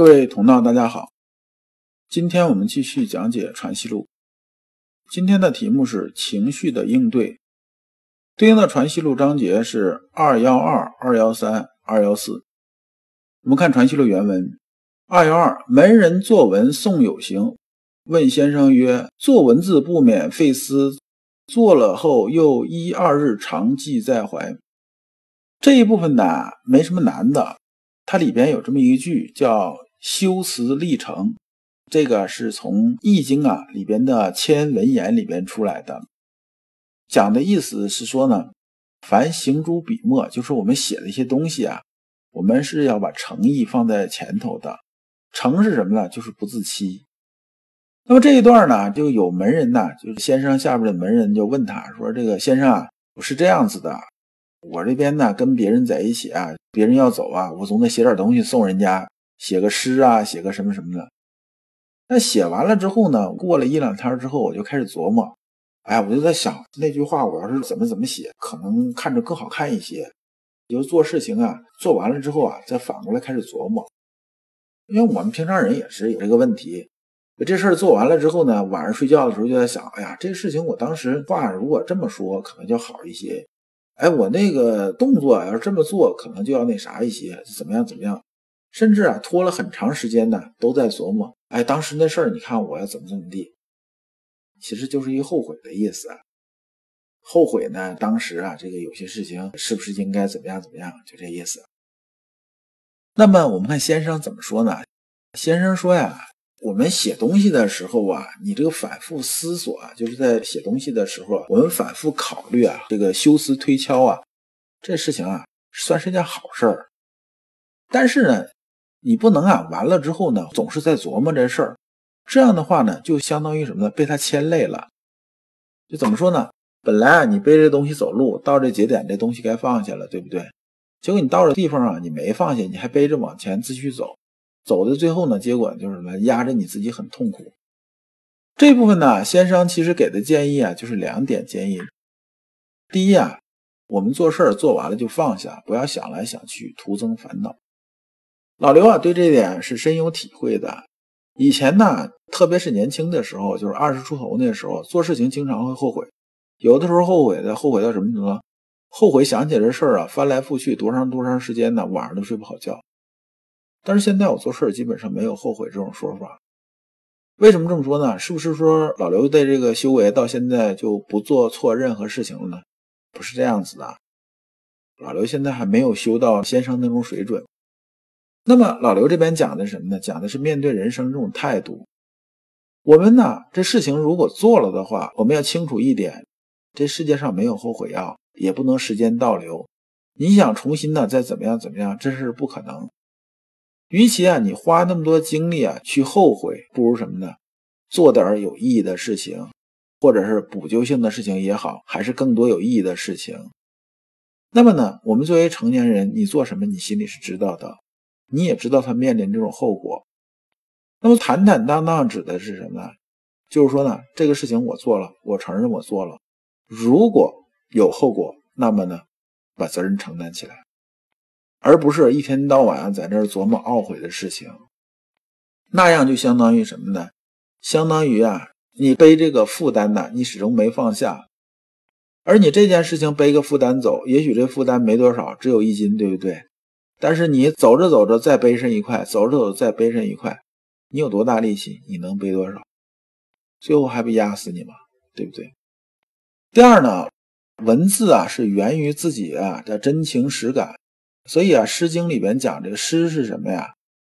各位同道，大家好，今天我们继续讲解《传习录》。今天的题目是情绪的应对，对应的《传习录》章节是二幺二、二幺三、二幺四。我们看《传习录》原文：二幺二，门人作文送有行，问先生曰：“作文字不免费思，做了后又一二日常记在怀。”这一部分呢，没什么难的。它里边有这么一句叫“修辞立成”，这个是从《易经》啊里边的千文言里边出来的，讲的意思是说呢，凡行诸笔墨，就是我们写的一些东西啊，我们是要把诚意放在前头的。诚是什么呢？就是不自欺。那么这一段呢，就有门人呐，就是先生下边的门人就问他说：“这个先生啊，我是这样子的。”我这边呢，跟别人在一起啊，别人要走啊，我总得写点东西送人家，写个诗啊，写个什么什么的。那写完了之后呢，过了一两天之后，我就开始琢磨，哎，我就在想那句话，我要是怎么怎么写，可能看着更好看一些。就做事情啊，做完了之后啊，再反过来开始琢磨。因为我们平常人也是有这个问题，这事儿做完了之后呢，晚上睡觉的时候就在想，哎呀，这事情我当时话如果这么说，可能就好一些。哎，我那个动作要是这么做，可能就要那啥一些，怎么样怎么样？甚至啊，拖了很长时间呢，都在琢磨。哎，当时那事儿，你看我要怎么怎么地，其实就是一后悔的意思啊。后悔呢，当时啊，这个有些事情是不是应该怎么样怎么样，就这意思。那么我们看先生怎么说呢？先生说呀。我们写东西的时候啊，你这个反复思索啊，就是在写东西的时候，我们反复考虑啊，这个修辞推敲啊，这事情啊，算是件好事儿。但是呢，你不能啊，完了之后呢，总是在琢磨这事儿，这样的话呢，就相当于什么呢？被他牵累了。就怎么说呢？本来啊，你背着东西走路，到这节点，这东西该放下了，对不对？结果你到了地方啊，你没放下，你还背着往前继续走。走的最后呢，结果就是什么？压着你自己很痛苦。这部分呢，先生其实给的建议啊，就是两点建议。第一啊，我们做事儿做完了就放下，不要想来想去，徒增烦恼。老刘啊，对这点是深有体会的。以前呢，特别是年轻的时候，就是二十出头那时候，做事情经常会后悔。有的时候后悔的，后悔到什么程度？后悔想起这事儿啊，翻来覆去多长多长时间呢？晚上都睡不好觉。但是现在我做事基本上没有后悔这种说法，为什么这么说呢？是不是说老刘的这个修为到现在就不做错任何事情了呢？不是这样子的，老刘现在还没有修到先生那种水准。那么老刘这边讲的什么呢？讲的是面对人生这种态度。我们呢，这事情如果做了的话，我们要清楚一点，这世界上没有后悔药，也不能时间倒流。你想重新呢再怎么样怎么样，这是不可能。与其啊，你花那么多精力啊去后悔，不如什么呢？做点有意义的事情，或者是补救性的事情也好，还是更多有意义的事情。那么呢，我们作为成年人，你做什么，你心里是知道的，你也知道他面临这种后果。那么坦坦荡荡指的是什么呢？就是说呢，这个事情我做了，我承认我做了，如果有后果，那么呢，把责任承担起来。而不是一天到晚在这琢磨懊悔的事情，那样就相当于什么呢？相当于啊，你背这个负担呢，你始终没放下。而你这件事情背个负担走，也许这负担没多少，只有一斤，对不对？但是你走着走着再背上一块，走着走着再背上一块，你有多大力气？你能背多少？最后还不压死你吗？对不对？第二呢，文字啊是源于自己啊的真情实感。所以啊，《诗经》里边讲这个诗是什么呀？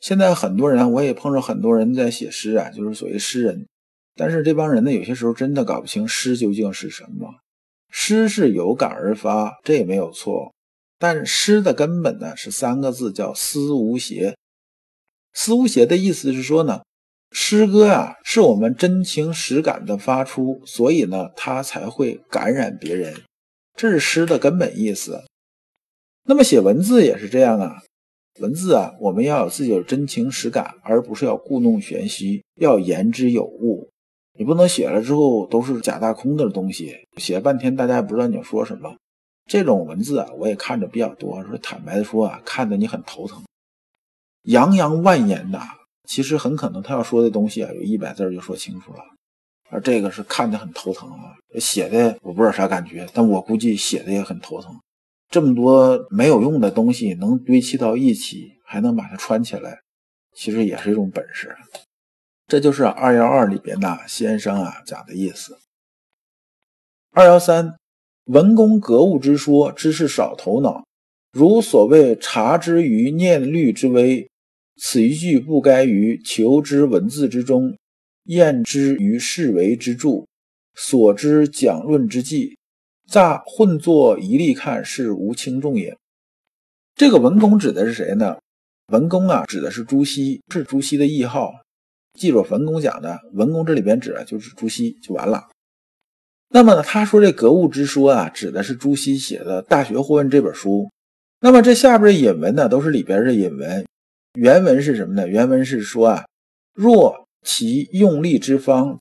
现在很多人，我也碰着很多人在写诗啊，就是所谓诗人。但是这帮人呢，有些时候真的搞不清诗究竟是什么。诗是有感而发，这也没有错。但诗的根本呢是三个字，叫思无邪。思无邪的意思是说呢，诗歌啊是我们真情实感的发出，所以呢它才会感染别人，这是诗的根本意思。那么写文字也是这样啊，文字啊我们要有自己的真情实感，而不是要故弄玄虚，要言之有物。你不能写了之后都是假大空的东西，写了半天大家也不知道你要说什么。这种文字啊，我也看着比较多。说坦白的说啊，看得你很头疼，洋洋万言的，其实很可能他要说的东西啊，有一百字就说清楚了。而这个是看得很头疼啊，写的我不知道啥感觉，但我估计写的也很头疼。这么多没有用的东西能堆砌到一起，还能把它串起来，其实也是一种本事。这就是二幺二里边的先生啊讲的意思。二幺三，文公格物之说，知是少头脑。如所谓察之于念律之微，此一句不该于求之文字之中，验之于事为之著，所知讲论之际，乍混作一例看，是无轻重也。这个文公指的是谁呢？文公啊，指的是朱熹，是朱熹的谥号。记住，文公讲的文公这里边指的就是朱熹就完了。那么呢，他说这格物之说啊，指的是朱熹写的《大学或问》这本书。那么这下边的引文呢，都是里边的引文。原文是什么呢？原文是说啊，若其用力之方，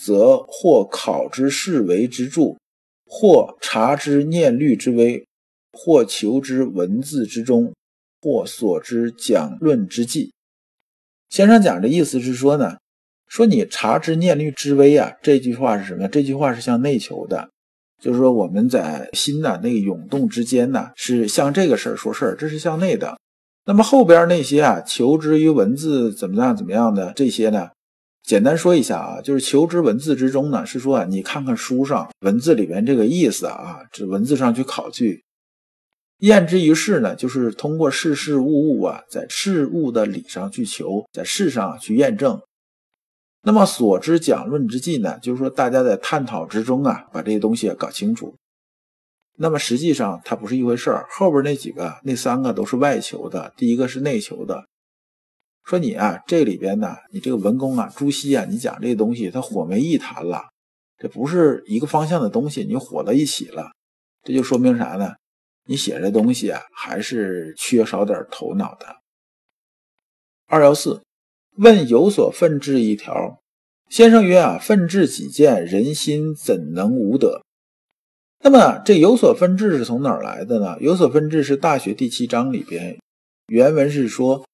则或考之事为之著，或察之念虑之微，或求之文字之中，或所之讲论之际。先生讲的意思是说呢，说你察之念虑之微啊，这句话是什么？这句话是向内求的，就是说我们在心的那个涌动之间呢，是向这个事儿说事儿，这是向内的。那么后边那些啊，求之于文字怎么样怎么样的这些呢？简单说一下啊，就是求之文字之中呢，是说啊，你看看书上文字里边这个意思啊，这文字上去考据。验之于事呢，就是通过事事物物啊，在事物的理上去求，在事上去验证。那么所知讲论之际呢，就是说大家在探讨之中啊，把这些东西搞清楚。那么实际上它不是一回事儿，后边那几个那三个都是外求的，第一个是内求的。说你啊，这里边呢，你这个文公啊，朱熹啊，你讲这个东西，它火没一谈了，这不是一个方向的东西，你火到一起了，这就说明啥呢？你写这东西啊，还是缺少点头脑的。二幺四问有所奋志一条，先生曰啊，奋志己见，人心怎能无得？那么这有所奋志是从哪儿来的呢？有所奋志是《大学》第七章里边原文是说：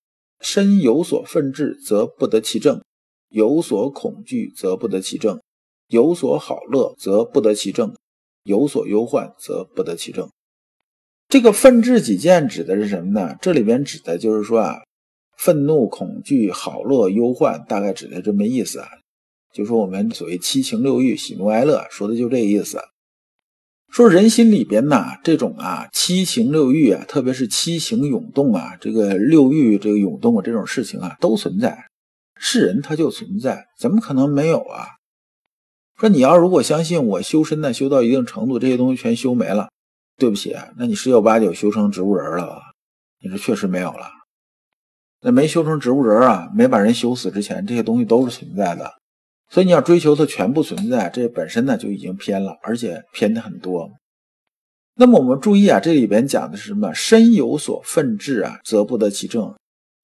身有所奋志，则不得其正；有所恐惧，则不得其正；有所好乐，则不得其正；有所忧患，则不得其正。这个愤志己见指的是什么呢？这里边指的就是说啊，愤怒、恐惧、好乐、忧患，大概指的这么意思啊。就说我们所谓七情六欲、喜怒哀乐，说的就这意思。说人心里边呐，这种啊七情六欲啊，特别是七情涌动啊，这个六欲这个涌动啊，这种事情啊，都存在。是人他就存在，怎么可能没有啊？说你要如果相信我修身呢，修到一定程度，这些东西全修没了。对不起，那你十有八九修成植物人了吧？你说确实没有了。那没修成植物人啊，没把人修死之前，这些东西都是存在的。所以你要追求它全部存在，这本身呢就已经偏了，而且偏的很多。那么我们注意啊，这里边讲的是什么？身有所愤志啊，则不得其正。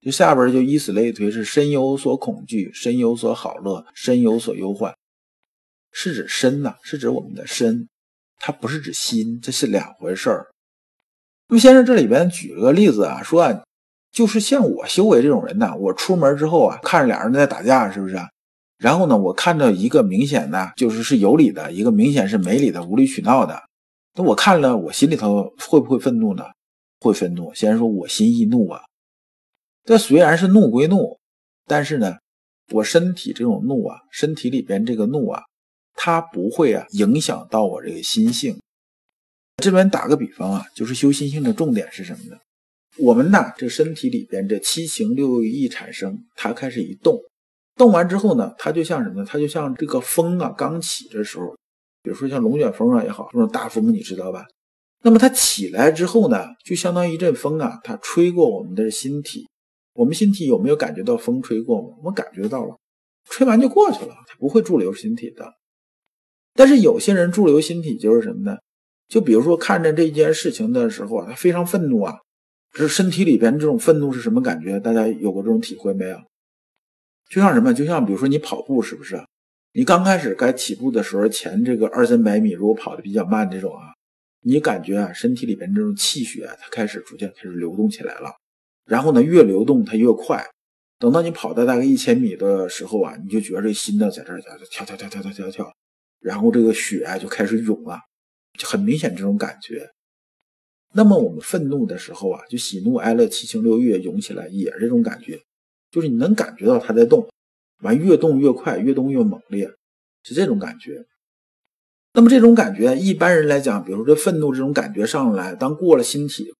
就下边就以此类推，是身有所恐惧，身有所好乐，身有所忧患，是指身呐，是指我们的身。它不是指心，这是两回事儿。那么先生这里边举了个例子啊，说啊，就是像我修为这种人呢，我出门之后啊，看着俩人在打架，是不是？然后呢，我看到一个明显的就是是有理的，一个明显是没理的、无理取闹的，那我看了，我心里头会不会愤怒呢？会愤怒。先说我心易怒啊，这虽然是怒归怒，但是呢，我身体这种怒啊，身体里边这个怒啊。它不会啊影响到我这个心性。这边打个比方啊，就是修心性的重点是什么呢？我们呐，这身体里边这七情六欲一产生，它开始一动，动完之后呢，它就像什么呢？它就像这个风啊刚起的时候，比如说像龙卷风啊也好，这种大风你知道吧？那么它起来之后呢，就相当于一阵风啊，它吹过我们的心体，我们心体有没有感觉到风吹过吗？我们感觉到了，吹完就过去了，它不会驻留心体的。但是有些人驻留心体就是什么呢？就比如说看着这件事情的时候啊，他非常愤怒啊，这身体里边这种愤怒是什么感觉？大家有过这种体会没有？就像什么？就像比如说你跑步是不是？你刚开始该起步的时候，前这个二三百米，如果跑的比较慢这种啊，你感觉啊，身体里边这种气血它开始逐渐开始流动起来了。然后呢，越流动它越快。等到你跑到大概一千米的时候啊，你就觉得这心呢在这儿在跳跳跳跳跳跳跳，然后这个血啊就开始涌了，就很明显这种感觉。那么我们愤怒的时候啊，就喜怒哀乐七情六欲涌起来，也是这种感觉。就是你能感觉到它在动，完越动越快，越动越猛烈，是这种感觉。那么这种感觉，一般人来讲，比如说这愤怒这种感觉上来，当过了心体，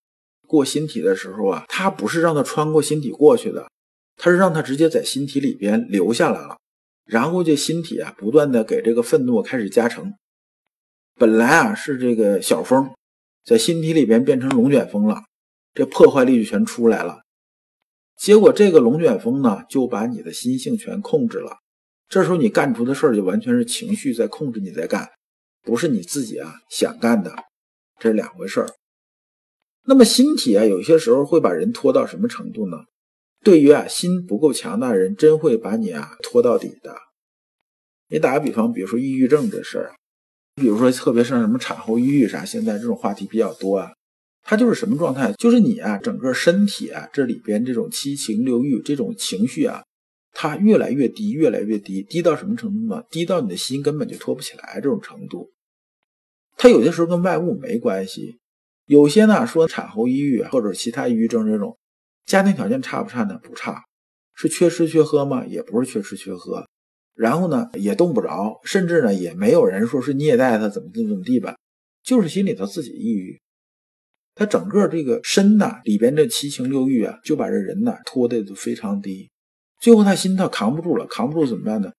过心体的时候啊，它不是让它穿过心体过去的，它是让它直接在心体里边留下来了。然后这心体啊，不断的给这个愤怒开始加成。本来啊是这个小风，在心体里边变成龙卷风了，这破坏力就全出来了。结果这个龙卷风呢，就把你的心性全控制了。这时候你干出的事儿就完全是情绪在控制你在干，不是你自己啊想干的，这是两回事儿。那么心体啊，有些时候会把人拖到什么程度呢？对于啊心不够强大的人，真会把你啊拖到底的。你打个比方，比如说抑郁症这事儿啊，比如说特别是什么产后抑郁啥，现在这种话题比较多啊。它就是什么状态？就是你啊，整个身体啊，这里边这种七情六欲这种情绪啊，它越来越低，越来越低，低到什么程度呢？低到你的心根本就托不起来这种程度。它有些时候跟外物没关系，有些呢说产后抑郁或者其他抑郁症这种，家庭条件差不差呢？不差，是缺吃缺喝吗？也不是缺吃缺喝，然后呢也动不着，甚至呢也没有人说是虐待他怎么怎么怎么地吧，就是心里头自己抑郁。他整个这个身呐里边这七情六欲啊，就把这人呐拖得都非常低，最后他心他扛不住了，扛不住怎么办呢？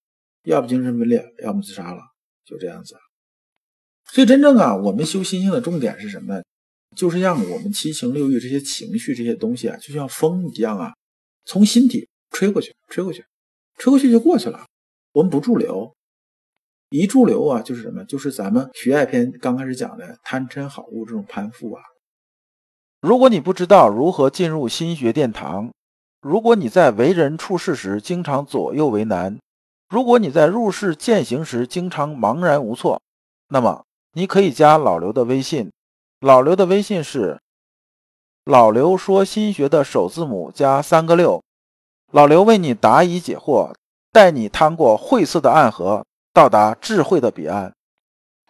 要不精神分裂，要么自杀了，就这样子。所以真正啊，我们修心性的重点是什么？就是让我们七情六欲这些情绪这些东西啊，就像风一样啊，从心底吹过去，吹过去，吹过去就过去了。我们不驻留，一驻留啊，就是什么？就是咱们《徐爱篇》刚开始讲的贪嗔好恶这种攀附啊。如果你不知道如何进入心学殿堂，如果你在为人处事时经常左右为难，如果你在入世践行时经常茫然无措，那么你可以加老刘的微信。老刘的微信是老刘说心学的首字母加三个六。老刘为你答疑解惑，带你趟过晦涩的暗河，到达智慧的彼岸。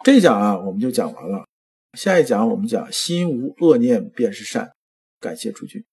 这一讲啊，我们就讲完了。下一讲我们讲心无恶念便是善，感谢诸君。